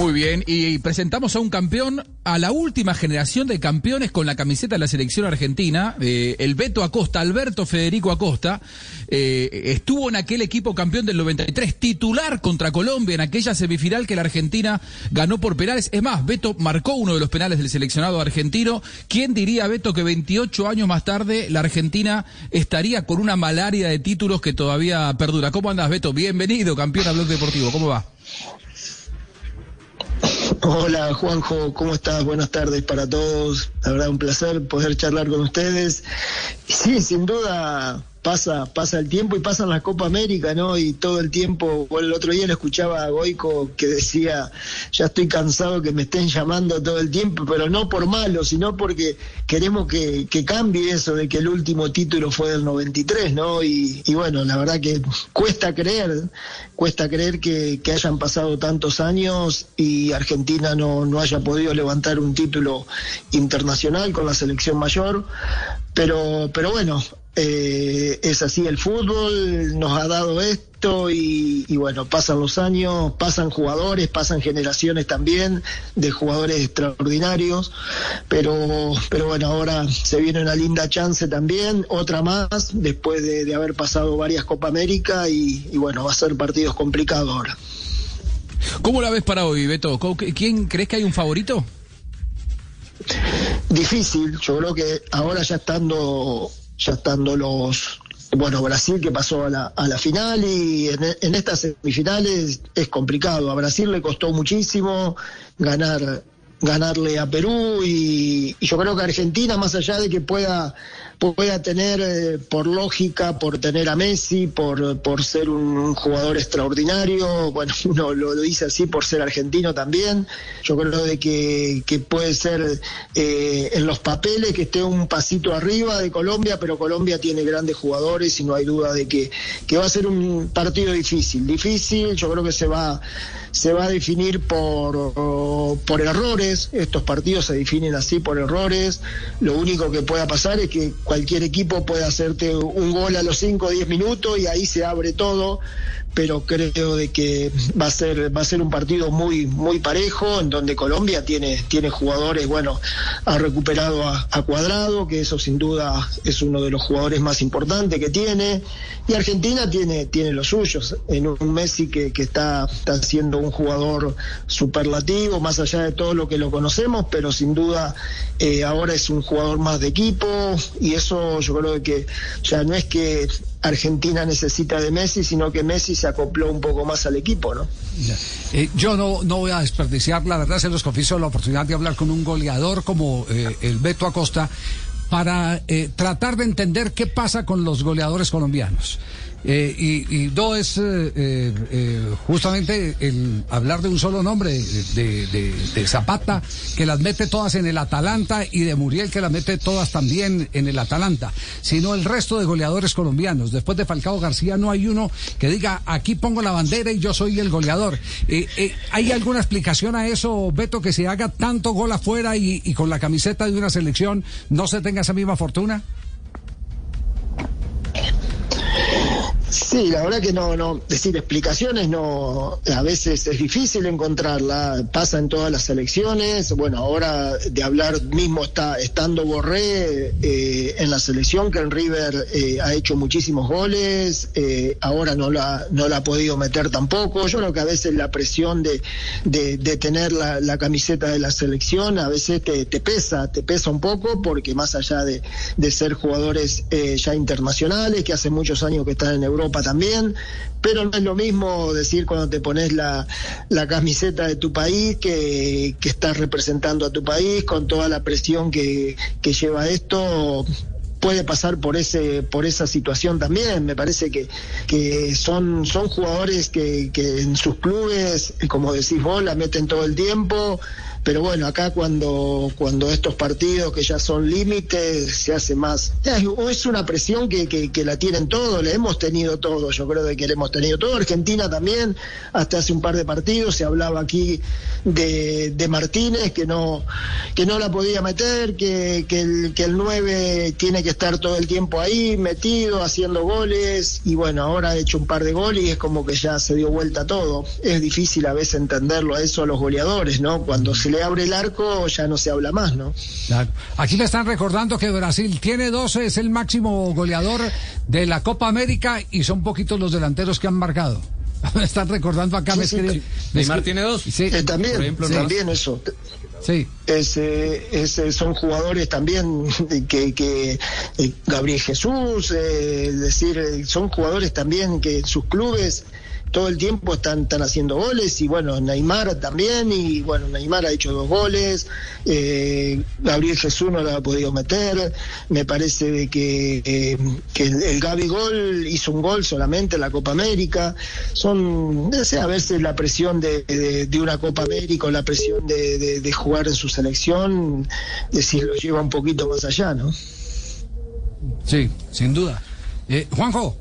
Muy bien, y presentamos a un campeón, a la última generación de campeones con la camiseta de la selección argentina, eh, el Beto Acosta, Alberto Federico Acosta, eh, estuvo en aquel equipo campeón del 93, titular contra Colombia en aquella semifinal que la Argentina ganó por penales. Es más, Beto marcó uno de los penales del seleccionado argentino. ¿Quién diría, Beto, que 28 años más tarde la Argentina estaría con una malaria de títulos que todavía perdura? ¿Cómo andas, Beto? Bienvenido, campeón a Blog Deportivo. ¿Cómo va? Hola Juanjo, ¿cómo estás? Buenas tardes para todos. La verdad un placer poder charlar con ustedes. Sí, sin duda pasa, pasa el tiempo y pasa en la Copa América, ¿no? Y todo el tiempo, bueno, el otro día le escuchaba a Goico que decía, ya estoy cansado que me estén llamando todo el tiempo, pero no por malo, sino porque queremos que, que cambie eso de que el último título fue del 93, ¿no? Y, y bueno, la verdad que cuesta creer, cuesta creer que, que hayan pasado tantos años y Argentina no, no haya podido levantar un título internacional con la selección mayor, pero, pero bueno, eh, es así el fútbol, nos ha dado esto y, bueno, pasan los años, pasan jugadores, pasan generaciones también de jugadores extraordinarios, pero, pero bueno, ahora se viene una linda chance también, otra más, después de, haber pasado varias Copa América y, y bueno, va a ser partidos complicados ahora. ¿Cómo la ves para hoy, Beto? ¿Quién crees que hay un favorito? Difícil, yo creo que ahora ya estando ya estando los, bueno, Brasil que pasó a la, a la final y en, estas semifinales es complicado. A Brasil le costó muchísimo ganar ganarle a Perú y, yo creo que Argentina, más allá de que pueda pueda tener, eh, por lógica, por tener a Messi, por, por ser un jugador extraordinario, bueno, uno lo, dice así por ser argentino también, yo creo de que, que puede ser eh, en los papeles que esté un pasito arriba de Colombia, pero Colombia tiene grandes jugadores y no hay duda de que, que va a ser un partido difícil, difícil, yo creo que se va se va a definir por, por errores, estos partidos se definen así por errores, lo único que pueda pasar es que cualquier equipo puede hacerte un gol a los 5 o 10 minutos y ahí se abre todo, pero creo de que va a ser va a ser un partido muy muy parejo en donde Colombia tiene tiene jugadores bueno ha recuperado a, Cuadrado que eso sin duda es uno de los jugadores más importantes que tiene y Argentina tiene tiene los suyos. En un Messi que, que está está siendo un jugador superlativo más allá de todo lo que lo conocemos pero sin duda eh, ahora es un jugador más de equipo y eso yo creo que ya no es que Argentina necesita de Messi, sino que Messi se acopló un poco más al equipo, ¿no? Eh, yo no, no voy a desperdiciar, la verdad se los confieso, la oportunidad de hablar con un goleador como eh, el Beto Acosta para eh, tratar de entender qué pasa con los goleadores colombianos. Eh, y, y, dos es eh, eh, justamente el hablar de un solo nombre, de, de, Zapata, que las mete todas en el Atalanta, y de Muriel, que las mete todas también en el Atalanta, sino el resto de goleadores colombianos. Después de Falcao García no hay uno que diga, aquí pongo la bandera y yo soy el goleador. ¿Hay alguna explicación a eso, Beto, que se haga tanto gol afuera y con la camiseta de una selección no se tenga esa misma fortuna? Sí, la verdad que no, no, decir explicaciones no, a veces es difícil encontrarla, pasa en todas las elecciones, bueno, ahora de hablar mismo está estando Borré eh, en la selección, que en River eh, ha hecho muchísimos goles, eh, ahora no la, no la ha podido meter tampoco, yo creo que a veces la presión de, de, tener la, camiseta de la selección a veces te, pesa, te pesa un poco, porque más allá de, de ser jugadores ya internacionales, que hace muchos años que están en Europa, Europa también, pero no es lo mismo decir cuando te pones la, la camiseta de tu país que, que, estás representando a tu país con toda la presión que, que lleva esto. Puede pasar por ese por esa situación también. Me parece que, que son son jugadores que, que en sus clubes como decís vos la meten todo el tiempo pero bueno, acá cuando, cuando estos partidos que ya son límites se hace más. Es una presión que, que, la tienen todos, le hemos tenido todos, yo creo que le hemos tenido todo. Argentina también, hasta hace un par de partidos se hablaba aquí de, de Martínez que no, que no la podía meter, que, que, el, que el 9 tiene que estar todo el tiempo ahí, metido, haciendo goles, y bueno, ahora ha hecho un par de goles y es como que ya se dio vuelta todo. Es difícil a veces entenderlo a eso a los goleadores, ¿no? Cuando se le abre el arco ya no se habla más, ¿no? Aquí le están recordando que Brasil tiene 12, es el máximo goleador de la Copa América y son poquitos los delanteros que han marcado. Me están recordando acá. Sí, me Neymar tiene dos. Sí. Eh, también, también eso. Sí. Ese, ese son jugadores también que, que eh, Gabriel Jesús, eh, es decir, son jugadores también que sus clubes todo el tiempo están, están haciendo goles y bueno, Neymar también y bueno, Neymar ha hecho dos goles, eh, Gabriel Jesús no lo ha podido meter, me parece que, eh, que el, Gaby Gol hizo un gol solamente en la Copa América, son, a veces la presión de, de, una Copa América o la presión de, de, jugar en su selección, decir, lo lleva un poquito más allá, ¿no? Sí, sin duda. Eh, Juanjo.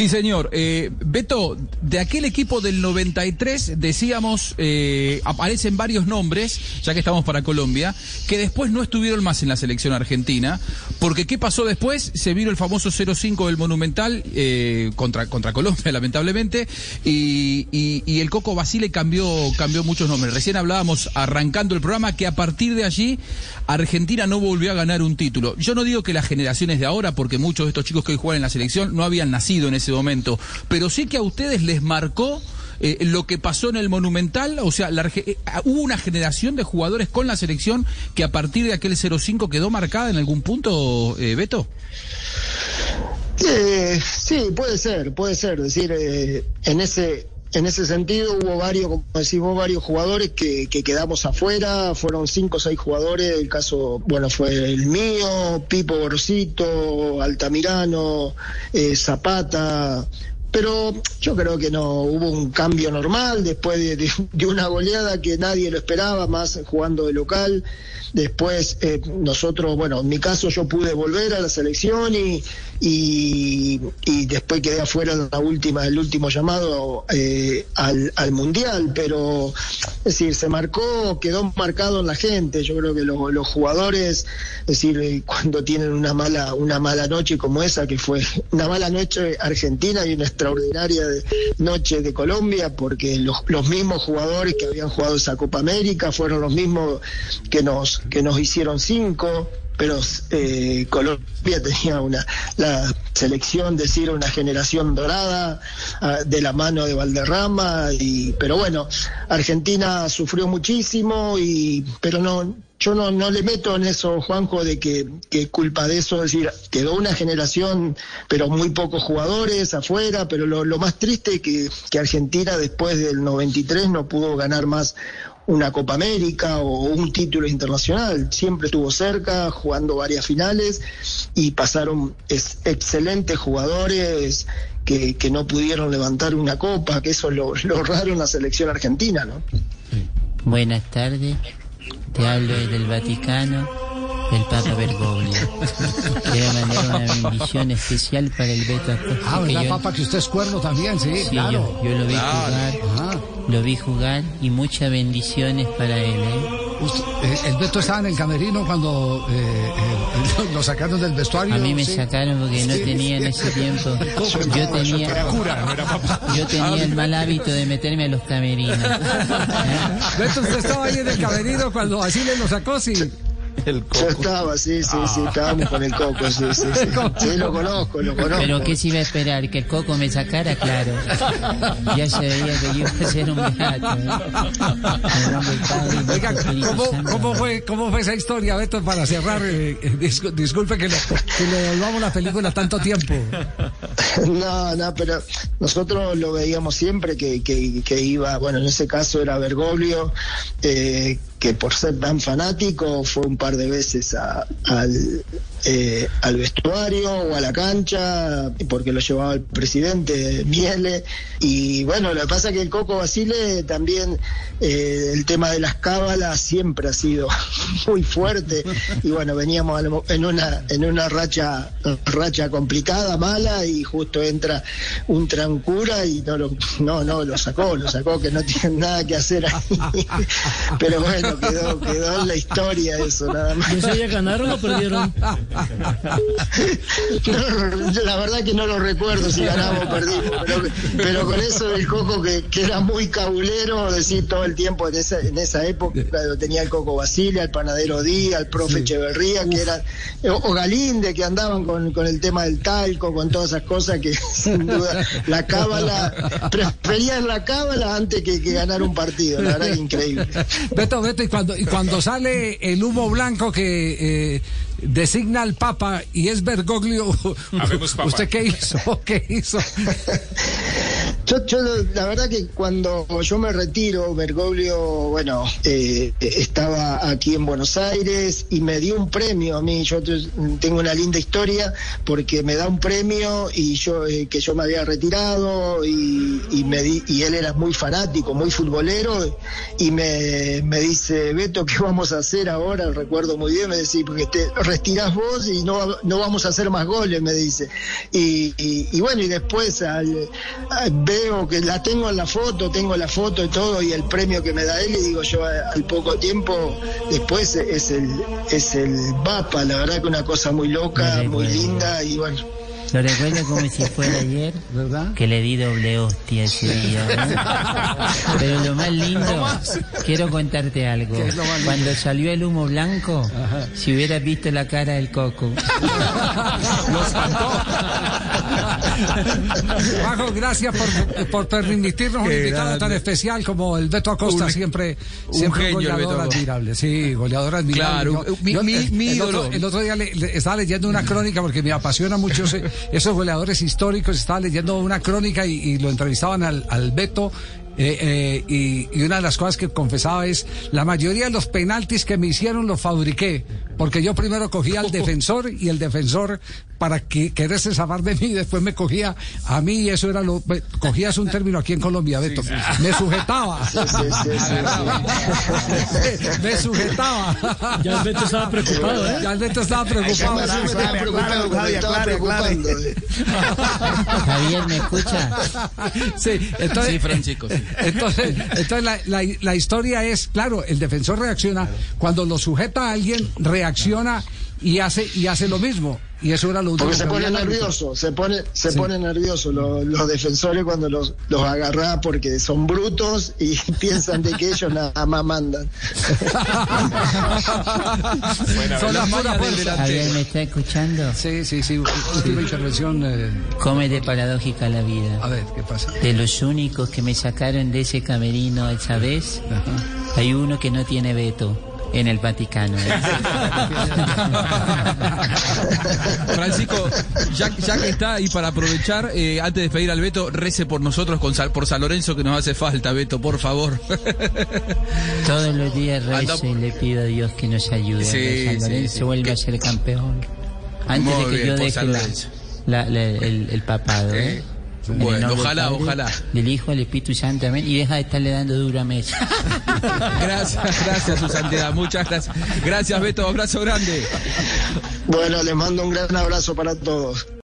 Sí, señor. Eh, Beto, de aquel equipo del 93, decíamos, eh, aparecen varios nombres, ya que estamos para Colombia, que después no estuvieron más en la selección argentina, porque ¿qué pasó después? Se vino el famoso 0-5 del Monumental eh, contra, contra Colombia, lamentablemente, y, el Coco Basile cambió, cambió muchos nombres. Recién hablábamos, arrancando el programa, que a partir de allí Argentina no volvió a ganar un título. Yo no digo que las generaciones de ahora, porque muchos de estos chicos que hoy juegan en la selección no habían nacido en ese momento, pero sí que a ustedes les marcó eh, lo que pasó en el Monumental, o sea, eh, hubo una generación de jugadores con la selección que a partir de aquel 0-5 quedó marcada en algún punto, eh, Beto. sí, puede ser, puede ser. Es decir, en ese en ese sentido hubo varios, como decimos, varios jugadores que, que quedamos afuera, fueron cinco o seis jugadores, el caso, bueno, fue el mío, Pipo Borcito, Altamirano, eh, Zapata, pero yo creo que no hubo un cambio normal después de, una goleada que nadie lo esperaba, más jugando de local. Después eh, nosotros, bueno, en mi caso yo pude volver a la selección y, y, después quedé afuera la última, el último llamado eh, al, al, mundial, pero es decir, se marcó, quedó marcado en la gente. Yo creo que los jugadores, es decir, eh, cuando tienen una mala, una mala noche como esa, que fue una mala noche argentina y una extraordinaria noche de Colombia, porque los, los mismos jugadores que habían jugado esa Copa América fueron los mismos que nos, que nos hicieron cinco pero eh, Colombia tenía una la selección, decir, una generación dorada ah, de la mano de Valderrama, y, pero bueno, Argentina sufrió muchísimo, y pero no yo no, no le meto en eso, Juanjo, de que, que culpa de eso, es decir, quedó una generación, pero muy pocos jugadores afuera, pero lo, lo más triste es que, que Argentina después del 93 no pudo ganar más una Copa América o un título internacional. Siempre estuvo cerca, jugando varias finales y pasaron excelentes jugadores que, que, no pudieron levantar una copa, que eso es lo, lo raro en la selección argentina, ¿no? Buenas tardes, te hablo desde el Vaticano el Papa Bergoglio. Quiero mandar una bendición especial para el Beto Acosta. Ah, ¿verdad, Papa, que usted es cuerno también? Sí, claro. Yo, lo vi jugar, lo vi jugar y muchas bendiciones para él. ¿eh? eh el Beto estaba en el camerino cuando eh, eh, lo sacaron del vestuario. A mí me sacaron porque no tenía en ese tiempo. Yo tenía, yo tenía el mal hábito de meterme a los camerinos. Beto, usted estaba ahí en el camerino cuando así le lo sacó, sí. El coco. Yo estaba, sí, sí, sí, estábamos con el coco, sí, sí, sí. Sí, lo conozco, lo conozco. Pero ¿qué se iba a esperar? ¿Que el coco me sacara? Claro. Ya se veía que yo iba a ser un gato. ¿eh? Oiga, ¿cómo, ¿cómo, fue, ¿cómo fue esa historia, Beto, para cerrar? Eh, eh disculpe que le, que le devolvamos la película tanto tiempo. No, no, pero nosotros lo veíamos siempre que, que, que iba, bueno, en ese caso era Bergoglio, eh, que por ser tan fanático fue un par de veces a, al, eh, al vestuario o a la cancha, porque lo llevaba el presidente Miele. Y bueno, lo que pasa es que el Coco Basile también, eh, el tema de las cábalas siempre ha sido muy fuerte. Y bueno, veníamos en una, en una racha, racha complicada, mala, y justo entra un trancura y no lo, no, no, lo sacó, lo sacó, que no tiene nada que hacer ahí. Pero bueno, quedó, quedó en la historia eso, nada más. ¿No ya ganaron o perdieron? la verdad que no lo recuerdo si ganamos o perdimos, pero, con eso del Coco que, era muy cabulero, decir todo el tiempo en esa, en esa época, tenía el Coco Basile, el panadero Díaz, el profe Echeverría, que eran, o Galinde, que andaban con, con el tema del talco, con todas esas cosas que sin duda la cábala, preferían la cábala antes que, ganar un partido, la verdad que increíble. Beto, Beto, y cuando, y cuando sale el humo blanco que eh, designa al Papa y es Bergoglio, ¿usted qué hizo? ¿Qué hizo? Yo, la verdad que cuando yo me retiro, Bergoglio, bueno, eh, estaba aquí en Buenos Aires y me dio un premio a mí. Yo tengo una linda historia porque me da un premio y yo eh, que yo me había retirado y, me y él era muy fanático, muy futbolero y me, dice, Beto, ¿qué vamos a hacer ahora? Recuerdo muy bien, me decía, porque te retirás vos y no, no vamos a hacer más goles, me dice. Y, bueno, y después al, veo que la tengo en la foto, tengo la foto y todo, y el premio que me da él, y digo yo al poco tiempo, después es el, es el Papa, la verdad que una cosa muy loca, muy linda, y bueno. Lo recuerdo como si fuera ayer, ¿verdad? Que le di doble hostia ese día. Pero lo más lindo, quiero contarte algo. Cuando salió el humo blanco, si hubieras visto la cara del coco. Lo Bajo, gracias por, por permitirnos un invitado tan especial como el Beto Acosta, siempre, siempre goleador admirable. Sí, goleador admirable. Claro, mi, el, otro, día le, estaba leyendo una crónica porque me apasiona mucho esos goleadores históricos. Estaba leyendo una crónica y, lo entrevistaban al, al Beto eh, eh, y, una de las cosas que confesaba es, la mayoría de los penaltis que me hicieron los fabriqué, porque yo primero cogía al defensor y el defensor para que quererse zafar de mí, después me cogía a mí y eso era lo... Cogías un término aquí en Colombia, Beto. Me sujetaba. me sujetaba. Ya el Beto estaba preocupado, ¿eh? Ya el Beto estaba preocupado. Javier, ¿me escucha? Sí, entonces... Sí, Francisco. Entonces, entonces la, la, la, historia es, claro, el defensor reacciona, cuando lo sujeta a alguien, reacciona y hace, y hace lo mismo. Y eso era lo último. Porque se pone nervioso, se pone, se pone nervioso los, los, defensores cuando los, los agarra porque son brutos y piensan de que ellos nada más mandan. son las Javier, ¿me está escuchando? Sí, sí, sí. Última intervención. Eh... Come de paradójica la vida. A ver, ¿qué pasa? De los únicos que me sacaron de ese camerino esa vez, hay uno que no tiene veto en el Vaticano. Francisco, ya, que está ahí para aprovechar, eh, antes de despedir al Beto, rece por nosotros, con, por San Lorenzo, que nos hace falta, Beto, por favor. Todos los días rezo y le pido a Dios que nos ayude. San Lorenzo vuelva a ser campeón. Antes de que yo deje el, papado. ¿eh? Bueno, ojalá, ojalá. Del Hijo, del Espíritu Santo, amén. Y deja de estarle dando dura mesa. gracias, gracias, su santidad. Muchas gracias. Gracias, Beto. Abrazo grande. Bueno, les mando un gran abrazo para todos.